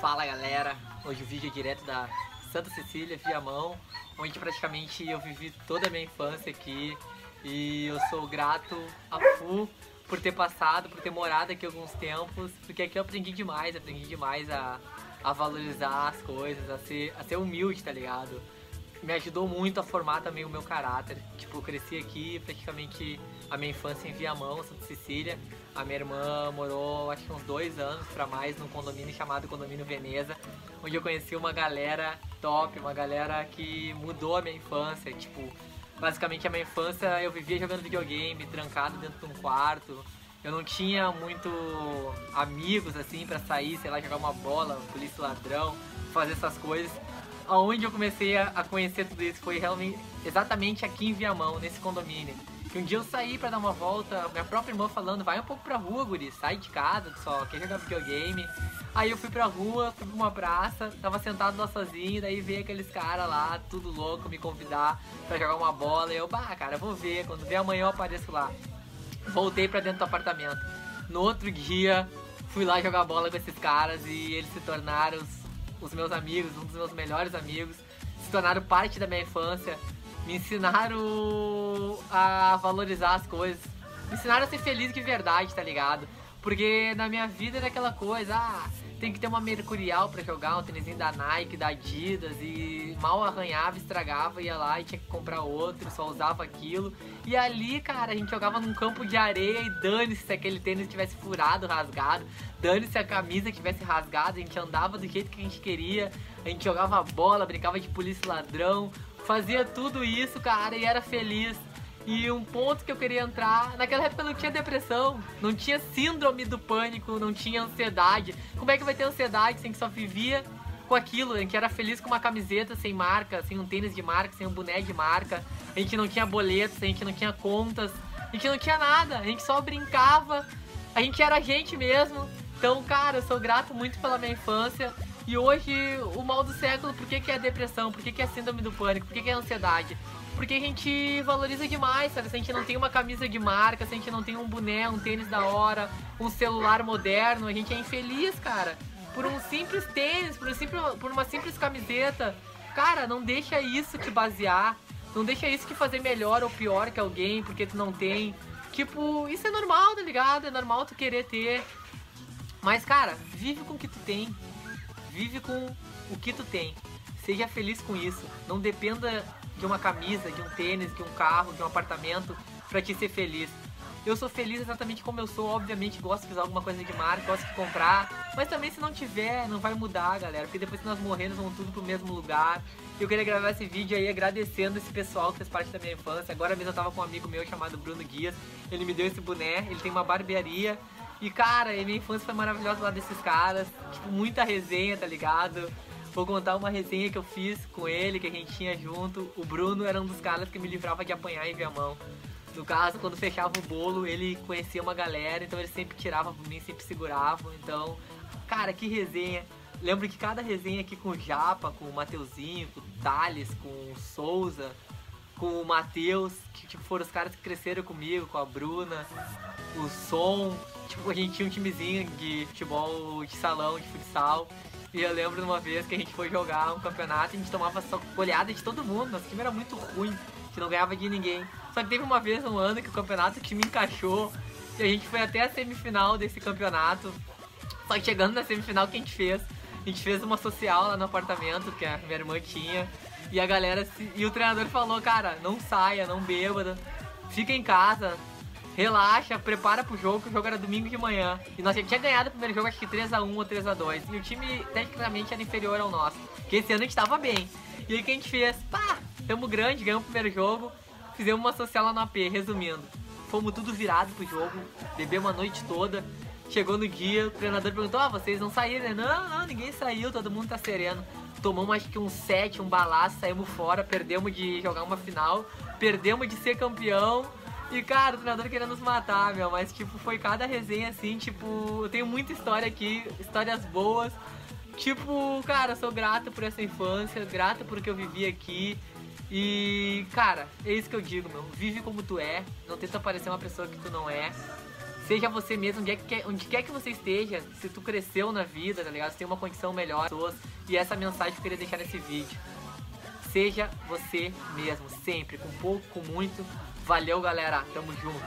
Fala galera, hoje o vídeo é direto da Santa Cecília, Viamão, onde praticamente eu vivi toda a minha infância aqui e eu sou grato a FU por ter passado, por ter morado aqui alguns tempos, porque aqui eu aprendi demais, aprendi demais a, a valorizar as coisas, a ser, a ser humilde, tá ligado? Me ajudou muito a formar também o meu caráter. Tipo, eu cresci aqui praticamente a minha infância em Viamão, Santa Cecília. A minha irmã morou acho que uns dois anos para mais num condomínio chamado Condomínio Veneza, onde eu conheci uma galera top, uma galera que mudou a minha infância. Tipo, basicamente a minha infância eu vivia jogando videogame, trancado dentro de um quarto. Eu não tinha muito amigos assim para sair, sei lá, jogar uma bola, polícia ladrão, fazer essas coisas aonde eu comecei a, conhecer tudo isso foi realmente exatamente aqui em Viamão, nesse condomínio. Que um dia eu saí para dar uma volta, minha própria irmã falando, vai um pouco pra rua, guri, sai de casa, só quer jogar videogame. Aí eu fui pra rua, fui pra uma praça, tava sentado lá sozinho, daí veio aqueles caras lá, tudo louco, me convidar pra jogar uma bola. E eu, bah, cara, vou ver, quando vier amanhã eu apareço lá. Voltei pra dentro do apartamento. No outro dia, fui lá jogar bola com esses caras e eles se tornaram os os meus amigos, um dos meus melhores amigos, se tornaram parte da minha infância, me ensinaram a valorizar as coisas, me ensinaram a ser feliz de verdade, tá ligado? Porque na minha vida era aquela coisa, ah, tem que ter uma Mercurial para jogar, um tênisinho da Nike, da Adidas e mal arranhava, estragava, ia lá e tinha que comprar outro, só usava aquilo. E ali, cara, a gente jogava num campo de areia e dane-se se aquele tênis tivesse furado, rasgado, dane-se se a camisa tivesse rasgado, a gente andava do jeito que a gente queria, a gente jogava bola, brincava de polícia ladrão, fazia tudo isso, cara, e era feliz. E um ponto que eu queria entrar, naquela época não tinha depressão, não tinha síndrome do pânico, não tinha ansiedade. Como é que vai ter ansiedade sem que só vivia com aquilo, em que era feliz com uma camiseta sem marca, sem um tênis de marca, sem um boné de marca. A gente não tinha boletos, a gente não tinha contas, a gente não tinha nada, a gente só brincava, a gente era a gente mesmo. Então, cara, eu sou grato muito pela minha infância. E hoje, o mal do século, por que, que é depressão? Por que, que é síndrome do pânico? Por que, que é ansiedade? Porque a gente valoriza demais, sabe? Se a gente não tem uma camisa de marca, se a gente não tem um boné, um tênis da hora, um celular moderno, a gente é infeliz, cara. Por um simples tênis, por, um simples, por uma simples camiseta. Cara, não deixa isso te basear. Não deixa isso te fazer melhor ou pior que alguém porque tu não tem. Tipo, isso é normal, tá ligado? É normal tu querer ter. Mas, cara, vive com o que tu tem. Vive com o que tu tem. Seja feliz com isso. Não dependa de uma camisa, de um tênis, de um carro, de um apartamento para te ser feliz. Eu sou feliz exatamente como eu sou, obviamente gosto de usar alguma coisa de marca, gosto de comprar, mas também se não tiver, não vai mudar, galera, porque depois que nós morremos, vamos tudo pro mesmo lugar. Eu queria gravar esse vídeo aí agradecendo esse pessoal que fez parte da minha infância. Agora mesmo eu tava com um amigo meu chamado Bruno Guias, ele me deu esse boné, ele tem uma barbearia. E cara, minha infância foi maravilhosa lá desses caras, tipo, muita resenha, tá ligado? Vou contar uma resenha que eu fiz com ele, que a gente tinha junto. O Bruno era um dos caras que me livrava de apanhar em Viamão. No caso, quando fechava o bolo, ele conhecia uma galera, então ele sempre tirava por mim, sempre segurava. Então, cara, que resenha. Lembro que cada resenha aqui com o Japa, com o Mateuzinho, com o Thales, com o Souza, com o Matheus, que tipo, foram os caras que cresceram comigo, com a Bruna, o Som. Tipo, a gente tinha um timezinho de futebol de salão, de futsal. E eu lembro de uma vez que a gente foi jogar um campeonato e a gente tomava só goleada de todo mundo. Nosso time era muito ruim, gente não ganhava de ninguém. Só que teve uma vez, um ano, que o campeonato o time encaixou e a gente foi até a semifinal desse campeonato. Só que chegando na semifinal, o que a gente fez? A gente fez uma social lá no apartamento que a minha irmã tinha. E a galera. E o treinador falou, cara, não saia, não bêbada, fica em casa, relaxa, prepara pro jogo, que o jogo era domingo de manhã. E nós tinha ganhado o primeiro jogo, acho que 3x1 ou 3x2. E o time, tecnicamente, era inferior ao nosso. Porque esse ano a gente tava bem. E aí o que a gente fez? Pá, tamo grande, ganhamos o primeiro jogo. Fizemos uma social lá no AP, resumindo. Fomos tudo virado pro jogo, bebemos a noite toda. Chegou no dia, o treinador perguntou: Ah, vocês não saíram? Né? Não, não, ninguém saiu, todo mundo tá sereno. Tomamos acho que um 7, um balaço, saímos fora, perdemos de jogar uma final, perdemos de ser campeão e, cara, o treinador querendo nos matar, meu. Mas, tipo, foi cada resenha assim, tipo, eu tenho muita história aqui, histórias boas. Tipo, cara, sou grato por essa infância, grato por que eu vivi aqui. E, cara, é isso que eu digo, meu. Vive como tu é, não tenta parecer uma pessoa que tu não é. Seja você mesmo, onde, é que, onde quer que você esteja, se tu cresceu na vida, tá ligado? Se tem uma condição melhor, pessoas, e essa mensagem que eu queria deixar nesse vídeo. Seja você mesmo, sempre, com pouco, com muito. Valeu, galera. Tamo junto.